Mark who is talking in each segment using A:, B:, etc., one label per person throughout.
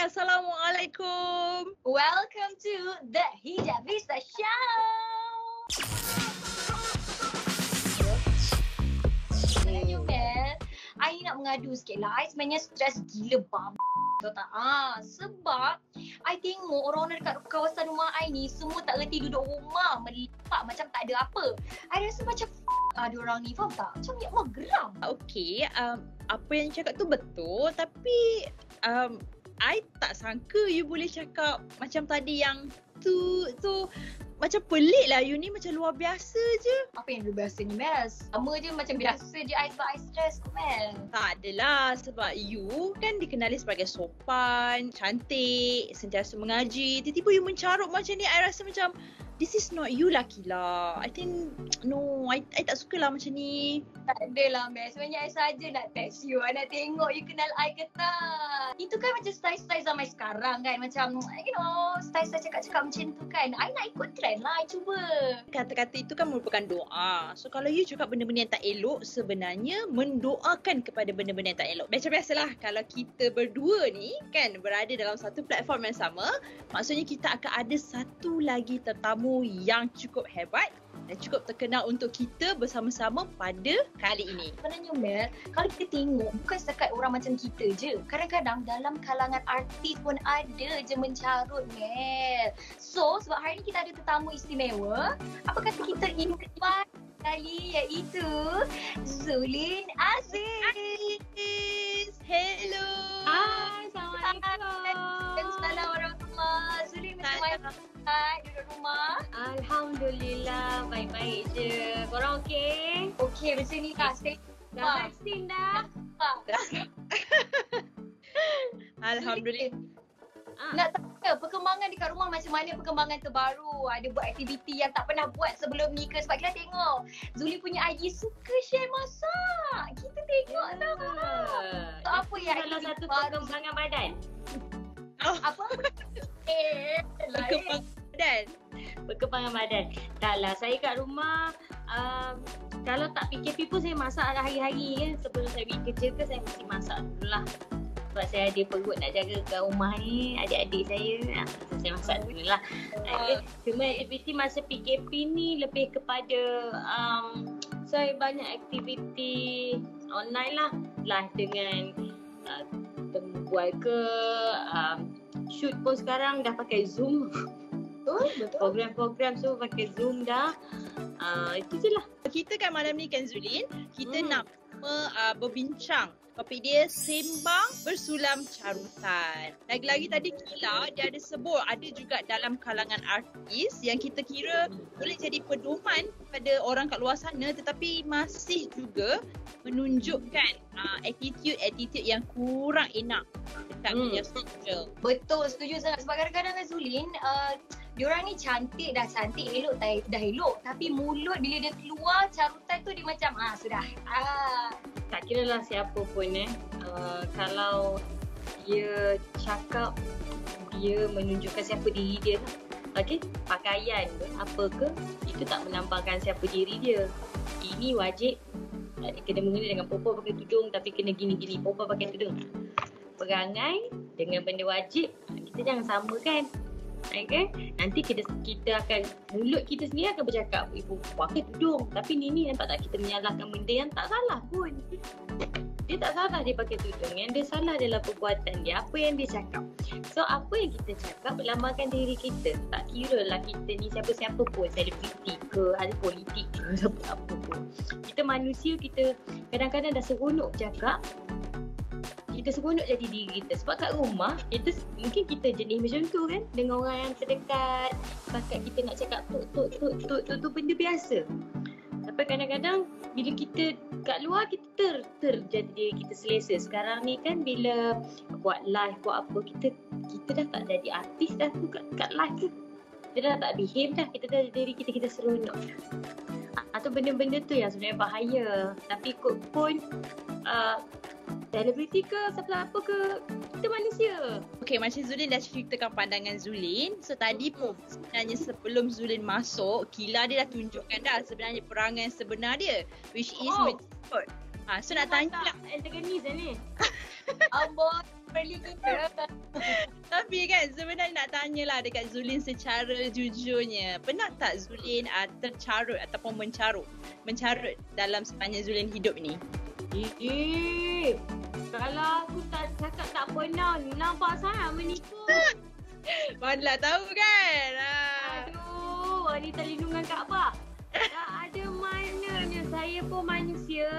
A: Hai, Assalamualaikum.
B: Welcome to the Hijab Vista Show. Sebenarnya Mel, I nak mengadu sikit lah. I sebenarnya stres gila bab. Tahu tak? Ah, sebab I tengok orang-orang dekat kawasan rumah I ni semua tak reti duduk rumah melipat macam tak ada apa. I rasa macam ada orang ni faham tak? Macam ya Allah geram.
A: Okay, um, apa yang cakap tu betul tapi um, I tak sangka you boleh cakap macam tadi yang tu tu macam pelik lah you ni macam luar biasa je.
B: Apa yang luar biasa ni Mel? Sama je macam biasa je I sebab I stress kot Mel.
A: Tak adalah sebab you kan dikenali sebagai sopan, cantik, sentiasa mengaji. Tiba-tiba you mencarut macam ni I rasa macam this is not you lah Kila. I think no, I, I tak suka lah macam ni.
B: Tak ada lah Mel. Sebenarnya I saja nak text you. I nak tengok you kenal I ke tak. Itu kan macam style-style zaman sekarang kan. Macam you know style-style cakap-cakap macam tu kan. I nak ikut trend lah. I cuba.
A: Kata-kata itu kan merupakan doa. So kalau you cakap benda-benda yang tak elok sebenarnya mendoakan kepada benda-benda yang tak elok. Macam biasalah kalau kita berdua ni kan berada dalam satu platform yang sama. Maksudnya kita akan ada satu lagi tetamu yang cukup hebat dan cukup terkenal untuk kita bersama-sama pada kali ini.
B: Sebenarnya Mel, kalau kita tengok bukan setakat orang macam kita je. Kadang-kadang dalam kalangan artis pun ada je mencarut Mel. So sebab hari ni kita ada tetamu istimewa, apa kata kita invite kali iaitu Zulin Aziz.
A: Aziz, hello.
C: Hai. Assalamualaikum
B: mana? Hai, duduk rumah.
C: Alhamdulillah, baik-baik je. Korang okey?
B: Okey, macam ni lah. Stay
C: Dah
B: Ah.
C: vaksin dah?
A: Alhamdulillah.
C: Ah.
B: Nak tanya perkembangan dekat rumah macam mana perkembangan terbaru? Ada buat aktiviti yang tak pernah buat sebelum ni ke? Sebab kita tengok Zuli punya IG suka share masak. Kita tengok tau. So, apa yang
C: Salah satu perkembangan badan.
B: Apa? eh, lain.
A: Berkembang badan.
C: Perkembangan badan. Tak lah, saya kat rumah um, kalau tak PKP pun saya masak lah hari-hari kan. Sebelum saya pergi kerja ke saya mesti masak dulu lah. Sebab saya ada perut nak jaga kat rumah ni, adik-adik saya. Ah, so saya masak dulu lah. Okay. Cuma aktiviti masa PKP ni lebih kepada um, saya banyak aktiviti online lah. Live dengan uh, temu ke, um, shoot pun sekarang dah pakai Zoom.
B: Betul, betul.
C: Program-program semua pakai Zoom dah. Uh, itu je lah.
A: Kita kan malam ni kan Zulin, kita
C: Hmm.
A: nak uh, berbincang topik dia sembang bersulam carutan. Lagi-lagi tadi Kila dia ada sebut ada juga dalam kalangan artis yang kita kira boleh jadi pedoman kepada orang kat luar sana tetapi masih juga menunjukkan uh, attitude-attitude yang kurang enak dekat
C: Hmm.
A: media sosial.
B: Betul, setuju sangat. Sebab kadang-kadang Zulin, uh, diorang ni cantik dah cantik, elok dah, dah elok. Tapi mulut bila dia keluar carutan tu dia macam, ah sudah. Ah.
C: Tak kira lah siapa pun eh. Uh, kalau dia cakap dia menunjukkan siapa diri dia lah. Okay, pakaian ke apa ke itu tak menambahkan siapa diri dia. Ini wajib kena mengena dengan perempuan pakai tudung tapi kena gini-gini perempuan pakai tudung. Perangai dengan benda wajib kita jangan samakan. Okay? Nanti kita kita akan mulut kita sendiri akan bercakap ibu pakai tudung tapi ni ni nampak tak kita menyalahkan benda yang tak salah pun. Dia tak salah dia pakai tudung. Yang dia salah adalah perbuatan dia. Apa yang dia cakap. So apa yang kita cakap melambangkan diri kita. Tak kira lah kita ni siapa-siapa pun. Selebriti ke, ada politik ke, siapa-siapa pun. Kita manusia, kita kadang-kadang dah seronok cakap. Kita seronok jadi diri kita. Sebab kat rumah, kita mungkin kita jenis macam tu kan. Dengan orang yang terdekat. Pakat kita nak cakap tuk, tuk, tuk, tuk, tuk, tu benda biasa. Tapi kadang-kadang bila kita kat luar kita ter, ter jadi diri kita selesa. Sekarang ni kan bila buat live buat apa kita kita dah tak jadi artis dah tu kat, kat live tu. Kita dah tak behave dah. Kita dah diri kita kita seronok. Atau benda-benda tu yang sebenarnya bahaya. Tapi kot pun uh, selebriti ke siapa apa ke kita manusia.
A: Okay, macam Zulin dah ceritakan pandangan Zulin. So tadi pun sebenarnya sebelum Zulin masuk, Kila dia dah tunjukkan dah sebenarnya perangai sebenar dia. Which is
C: Oh.
A: oh. Ha, so nak tanya lah.
C: Antagonis ni.
B: Ambon, kita.
A: Tapi kan sebenarnya nak tanyalah dekat Zulin secara jujurnya. Pernah tak Zulin uh, tercarut ataupun mencarut? Mencarut dalam sepanjang Zulin hidup ni?
C: Eh, kalau aku tak cakap tak pernah, nampak sangat menikah.
A: Manalah tahu kan? Ha.
C: Aduh, wanita lindungan Kaabah. Tak ada mananya. Saya pun manusia.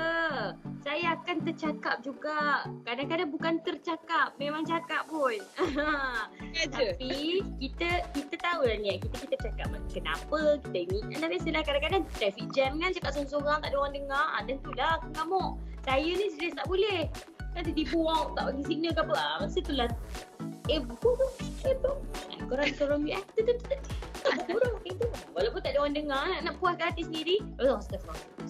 C: Saya akan tercakap juga. Kadang-kadang bukan tercakap. Memang cakap pun.
A: Sengaja.
C: Tapi kita kita tahu lah ni. Kita kita cakap kenapa kita ni. Dan biasalah kadang-kadang traffic jam kan cakap seorang-seorang tak ada orang dengar. Ah, tentulah aku ngamuk. Saya ni serius tak boleh. Kan tiba-tiba orang tak bagi signal ke apa. Ah, masa tu lah. Eh, buku tu. Eh, tu. Korang korang ni. Eh, tu tu tu. burung itu. Walaupun tak ada orang dengar, nak, nak puaskan hati sendiri. Oh, astagfirullah.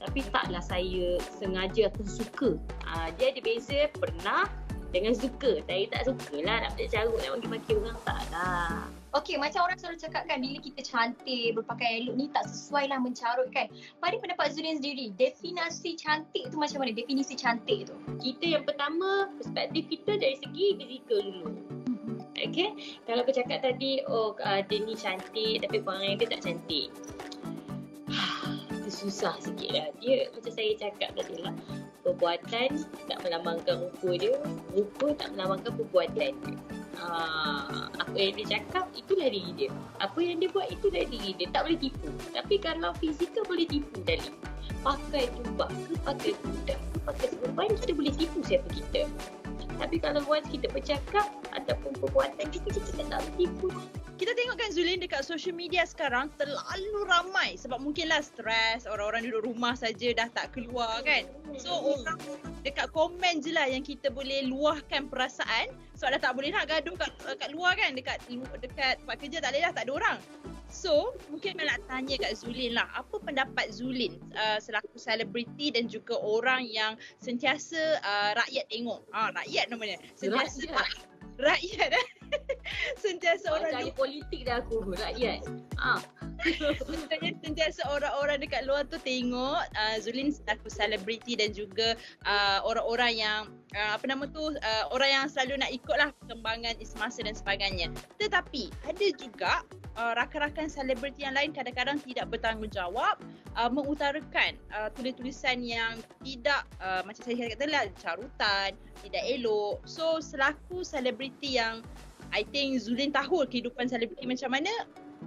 C: Tapi taklah saya sengaja atau suka. Ah, dia ada beza pernah dengan suka. Saya tak suka lah nak bercarut nak maki-maki orang. Tak lah.
B: Okey, macam orang selalu cakap kan bila kita cantik, berpakaian elok ni tak sesuai lah mencarut kan. Pada pendapat Zulin sendiri, definisi cantik tu macam mana? Definisi cantik tu.
C: Kita yang pertama, perspektif kita dari segi fizikal dulu. Okay, kalau aku cakap tadi, oh uh, dia ni cantik tapi perangai dia tak cantik. Itu susah sikit lah. Dia macam saya cakap tadi lah. Perbuatan tak melambangkan rupa dia, rupa tak melambangkan perbuatan dia. Uh, apa yang dia cakap, itulah diri dia. Apa yang dia buat, itulah diri dia. Tak boleh tipu. Tapi kalau fizikal boleh tipu tadi. Pakai jubah ke, pakai budak ke, pakai serban, kita boleh tipu siapa kita. Tapi kalau once kita bercakap ataupun perbuatan kita, kita tak boleh tipu.
A: Kita tengok kan Zulin dekat social media sekarang terlalu ramai sebab mungkinlah stres, orang-orang duduk rumah saja dah tak keluar kan. So orang dekat komen je lah yang kita boleh luahkan perasaan sebab dah tak boleh nak gaduh kat, kat luar kan dekat dekat tempat kerja tak boleh dah tak ada orang. So mungkin nak tanya kat Zulin lah apa pendapat Zulin uh, selaku selebriti dan juga orang yang sentiasa uh, rakyat tengok. Ah rakyat namanya. Sentiasa
C: Rakyat.
A: Rakyat eh. sentiasa
C: Orang
A: orang
C: cari politik dah aku, rakyat. Ah.
A: Sebenarnya sentiasa orang-orang dekat luar tu tengok uh, Zulin selaku selebriti dan juga uh, orang-orang yang uh, apa nama tu uh, orang yang selalu nak ikutlah perkembangan semasa dan sebagainya. Tetapi ada juga uh, rakan-rakan selebriti yang lain kadang-kadang tidak bertanggungjawab uh, mengutarakan uh, tulis-tulisan yang tidak uh, macam saya kata lah carutan, tidak elok. So selaku selebriti yang I think Zulin tahu kehidupan selebriti macam mana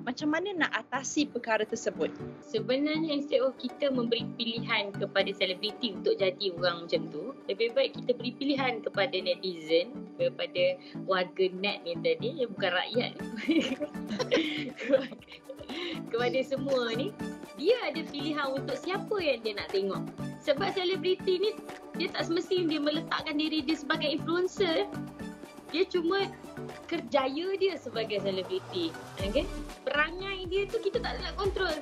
A: macam mana nak atasi perkara tersebut?
C: Sebenarnya of kita memberi pilihan kepada selebriti untuk jadi orang macam tu, lebih baik kita beri pilihan kepada netizen, kepada warga net ni tadi yang bukan rakyat. kepada semua ni, dia ada pilihan untuk siapa yang dia nak tengok. Sebab selebriti ni dia tak semestinya dia meletakkan diri dia sebagai influencer. Dia cuma kerjaya dia sebagai selebriti. Okay? Perangai dia tu kita tak nak kontrol.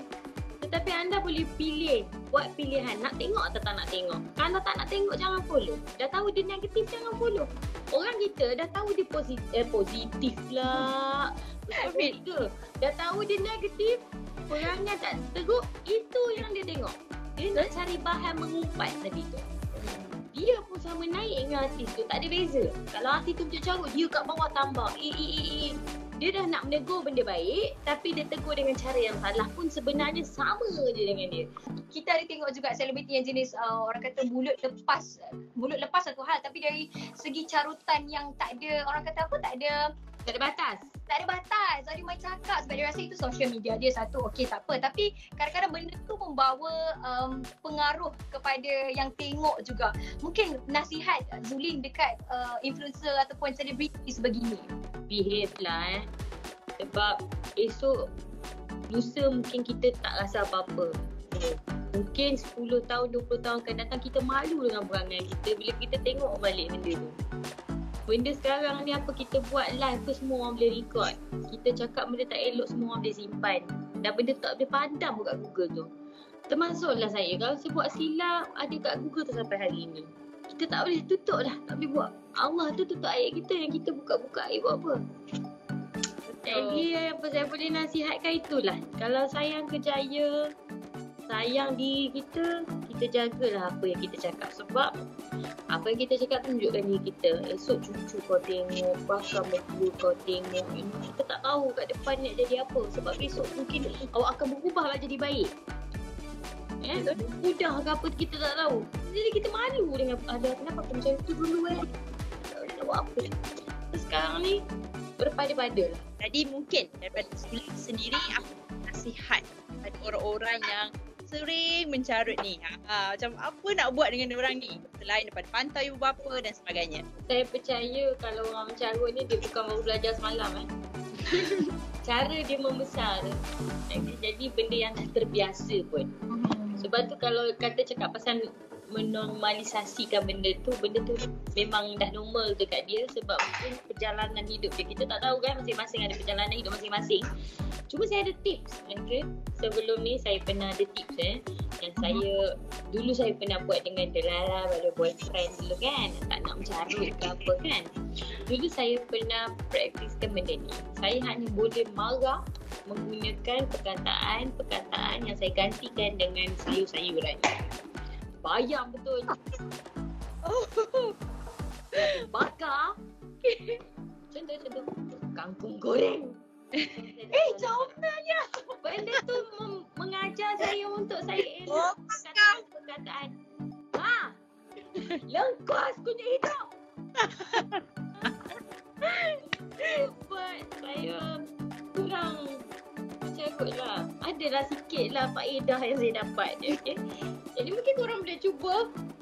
C: Tetapi anda boleh pilih, buat pilihan nak tengok atau tak nak tengok. Kalau tak nak tengok jangan follow. Dah tahu dia negatif jangan follow. Orang kita dah tahu dia positif, eh, positif lah. Ke? Dah tahu dia negatif, perangai tak teruk, itu yang dia tengok. Dia nak cari bahan mengumpat tadi tu dia pun sama naik dengan artis tu. Tak ada beza. Kalau artis tu macam carut, dia kat bawah tambah. Eh, eh, eh. Dia dah nak menegur benda baik, tapi dia tegur dengan cara yang salah pun sebenarnya sama je dengan dia.
B: Kita ada tengok juga selebriti yang jenis uh, orang kata mulut lepas. Mulut lepas satu hal tapi dari segi carutan yang tak ada orang kata apa tak ada
C: Tak ada batas.
B: tak ada batas. Ada main cakap sebab dia rasa itu social media dia satu. Okey tak apa. Tapi kadang-kadang benda tu membawa um, pengaruh kepada yang tengok juga. Mungkin nasihat Zulin dekat uh, influencer ataupun selebriti sebegini.
C: Behave lah eh. Sebab esok lusa mungkin kita tak rasa apa-apa. Hmm. Mungkin 10 tahun, 20 tahun akan datang kita malu dengan perangai kita bila kita tengok balik benda tu. Benda sekarang ni apa kita buat live tu semua orang boleh record. Kita cakap benda tak elok semua orang boleh simpan. Dan benda tak boleh padam pun kat Google tu. Termasuklah saya. Kalau saya buat silap ada kat Google tu sampai hari ni. Kita tak boleh tutup dah. Tak boleh buat. Allah tu tutup ayat kita yang kita buka-buka ayat buat apa. Jadi apa saya boleh nasihatkan itulah. Kalau sayang kejaya, sayang diri kita, kita jagalah apa yang kita cakap. Sebab apa yang kita cakap tunjukkan diri kita. Esok cucu kau tengok, bakal mertua kau tengok. Kita tak tahu kat depan nak jadi apa. Sebab besok mungkin awak akan berubah lah jadi baik. Eh, mudah ke apa kita tak tahu. Jadi kita malu dengan ada kenapa aku macam tu dulu eh. Tak boleh buat apa. Terus sekarang ni berpada-pada lah.
A: Jadi mungkin daripada sendiri aku nasihat kepada orang-orang yang sering mencarut ni. Ha, ha, macam apa nak buat dengan orang ni? Selain daripada pantau ibu bapa dan sebagainya.
C: Saya percaya kalau orang mencarut ni dia bukan baru belajar semalam eh. Cara dia membesar. Jadi benda yang dah terbiasa pun. Sebab tu kalau kata cakap pasal menormalisasikan benda tu benda tu memang dah normal dekat dia sebab mungkin perjalanan hidup dia. Kita tak tahu kan masing-masing ada perjalanan hidup masing-masing. Cuma saya ada tips okay? sebelum ni saya pernah ada tips eh yang saya dulu saya pernah buat dengan delala pada boyfriend dulu kan. Tak nak mencarut ke apa kan. Dulu saya pernah praktiskan benda ni. Saya hanya boleh marah menggunakan perkataan-perkataan yang saya gantikan dengan sayur-sayuran bayam betul. Bakar. Contoh-contoh. Kangkung goreng.
B: eh, jawapannya.
C: Benda tu mem- mengajar saya untuk saya elak
A: Oh,
C: perkataan-perkataan. Ha! Lengkas kunyit hidup. Buat saya kurang carut lah. Adalah sikit lah faedah yang saya dapat je. Okay? Jadi mungkin korang boleh cuba.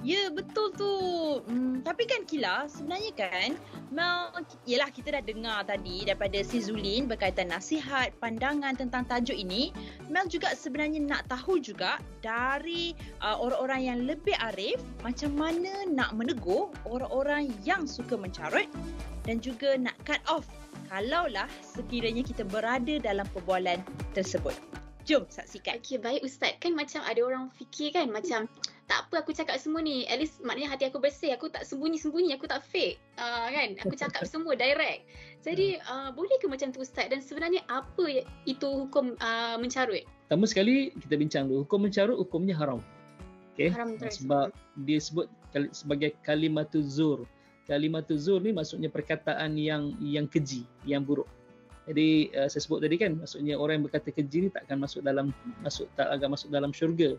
A: Ya betul tu. Hmm, tapi kan Kila sebenarnya kan Mel, yelah kita dah dengar tadi daripada si Zulin berkaitan nasihat, pandangan tentang tajuk ini. Mel juga sebenarnya nak tahu juga dari uh, orang-orang yang lebih arif macam mana nak menegur orang-orang yang suka mencarut dan juga nak cut off kalaulah sekiranya kita berada dalam perbualan tersebut. Jom saksikan.
D: Okay, baik Ustaz. Kan macam ada orang fikir kan macam tak apa aku cakap semua ni. At least maknanya hati aku bersih. Aku tak sembunyi-sembunyi. Aku tak fake. Uh, kan? Aku cakap semua direct. Jadi uh, boleh ke macam tu Ustaz? Dan sebenarnya apa itu hukum uh, mencarut?
E: Pertama sekali kita bincang dulu. Hukum mencarut hukumnya haram. Okay?
D: Haram terus.
E: Sebab dia sebut sebagai kalimatul zur. Kalimatul zur ni maksudnya perkataan yang yang keji, yang buruk. Jadi uh, saya sebut tadi kan maksudnya orang yang berkata keji ni takkan masuk dalam masuk tak akan masuk dalam syurga.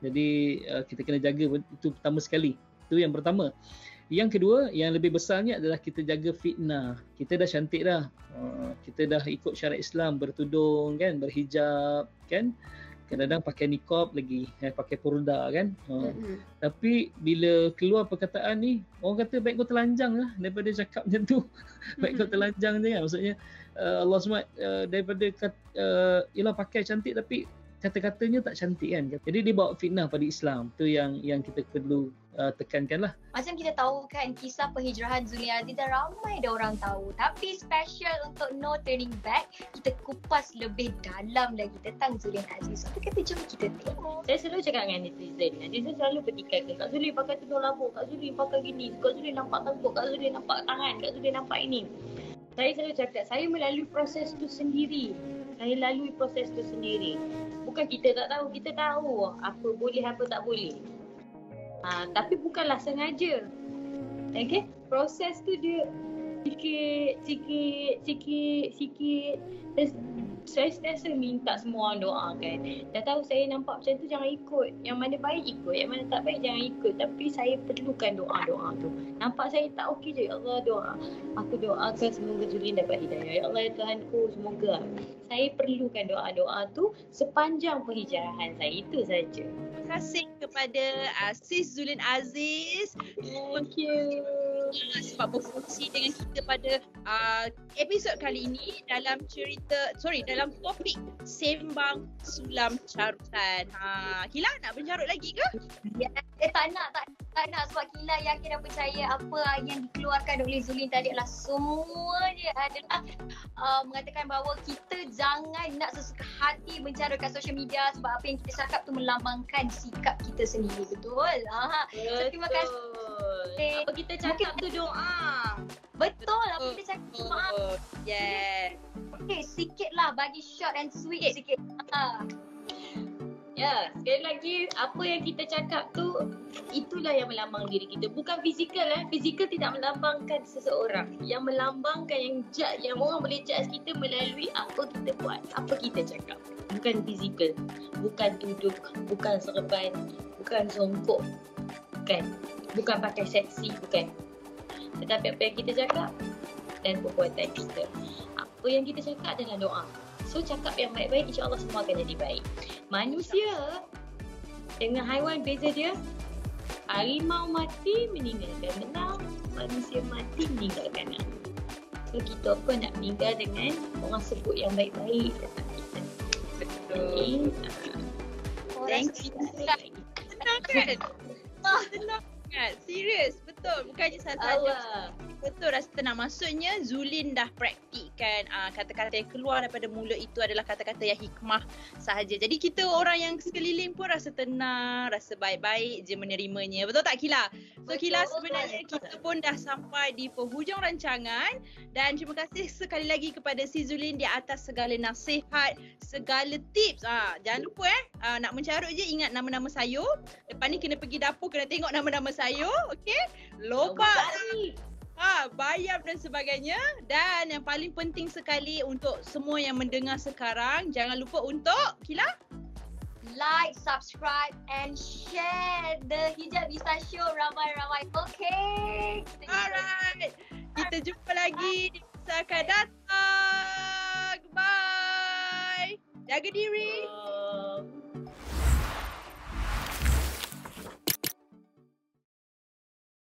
E: Jadi uh, kita kena jaga itu pertama sekali. Itu yang pertama. Yang kedua, yang lebih besarnya adalah kita jaga fitnah. Kita dah cantik dah. Uh, kita dah ikut syariat Islam, bertudung kan, berhijab kan. Kadang-kadang pakai niqab lagi, eh, pakai purda kan. Uh,
D: Mm-mm.
E: tapi bila keluar perkataan ni, orang kata baik kau telanjang lah daripada cakap macam tu. baik kau telanjang je kan. Maksudnya uh, Allah SWT uh, daripada kat, uh, ialah pakai cantik tapi kata-katanya tak cantik kan. Jadi dia bawa fitnah pada Islam. Tu yang yang kita perlu uh, tekankan lah.
B: Macam kita tahu kan kisah penghijrahan Zulin Aziz dah ramai dah orang tahu. Tapi special untuk No Turning Back, kita kupas lebih dalam lagi tentang Zulin Aziz. Apa kata jom kita tengok.
C: Saya selalu cakap dengan netizen. Netizen selalu petikan Kak Zuli pakai tudung labuk. Kak Zuli pakai gini. Kak Zuli nampak tengkuk. Kak Zuli nampak tangan. Kak Zuli nampak ini. Saya selalu cakap, saya melalui proses tu sendiri. Saya lalui proses tu sendiri. Bukan kita tak tahu, kita tahu apa boleh, apa tak boleh. Ha, tapi bukanlah sengaja. Okay? Proses tu dia sikit, sikit, sikit, sikit. Saya sentiasa minta semua orang doakan. Dah tahu saya nampak macam tu jangan ikut. Yang mana baik ikut, yang mana tak baik jangan ikut. Tapi saya perlukan doa-doa tu. Nampak saya tak okey je, Ya Allah doa. Aku doakan semoga Julin dapat hidayah. Ya Allah ya Tuhanku, semoga. Saya perlukan doa-doa tu sepanjang penghijrahan saya. Itu saja.
A: Terima kasih kepada uh, Sis Zulin Aziz
C: Thank you.
A: Sebab berfungsi dengan kita pada uh, episod kali ini dalam cerita sorry dalam topik sembang sulam carutan. Ha, Kila nak mencarut lagi ke?
B: Eh tak nak, tak, tak nak sebab Kila yakin dan percaya apa yang dikeluarkan oleh Zulin tadi adalah semua dia adalah uh, mengatakan bahawa kita jangan nak sesuka hati mencarut kat social media sebab apa yang kita cakap tu melambangkan sikap kita sendiri. Betul? Ha. Terima kasih.
C: Betul. Apa kita cakap tu doa.
B: Betul apa kita cakap. Maaf.
A: Oh, yeah.
B: Okay, sikit lah bagi short and sweet
A: Okay.
B: sikit. Ha.
C: Ya, sekali lagi apa yang kita cakap tu itulah yang melambang diri kita. Bukan fizikal eh. Fizikal tidak melambangkan seseorang. Yang melambangkan yang judge, yang orang boleh judge kita melalui apa kita buat, apa kita cakap. Bukan fizikal. Bukan duduk, bukan serban, bukan songkok. Bukan. Bukan pakai seksi, bukan. Tetapi apa yang kita cakap dan perbuatan kita. Apa yang kita cakap adalah doa. So cakap yang baik-baik insya-Allah semua akan jadi baik. Manusia dengan haiwan beza dia harimau mati meninggalkan benang, manusia mati meninggalkan anak. So kita pun nak meninggal dengan orang sebut yang baik-baik tentang kita. Jadi,
B: Orang
A: Thank you. Senang kan? Senang kan? Serius, betul. Bukannya salah-salah.
C: Allah.
A: Betul rasa tenang. Maksudnya Zulin dah praktikkan uh, kata-kata yang keluar daripada mulut itu adalah kata-kata yang hikmah sahaja. Jadi kita orang yang sekeliling pun rasa tenang, rasa baik-baik je menerimanya. Betul tak Kila? So Kila sebenarnya kita pun dah sampai di penghujung rancangan dan terima kasih sekali lagi kepada si Zulin di atas segala nasihat, segala tips. Ah, jangan lupa eh uh, nak mencarut je ingat nama-nama sayur. Lepas ni kena pergi dapur kena tengok nama-nama sayur, okey? Lopak
C: Balik.
A: Ah, bayar dan sebagainya dan yang paling penting sekali untuk semua yang mendengar sekarang jangan lupa untuk kila
B: like, subscribe and share the Hijab Bisa Show ramai-ramai. Okay.
A: Alright. Kita jumpa lagi di masa akan datang. Bye. Jaga diri. Bye.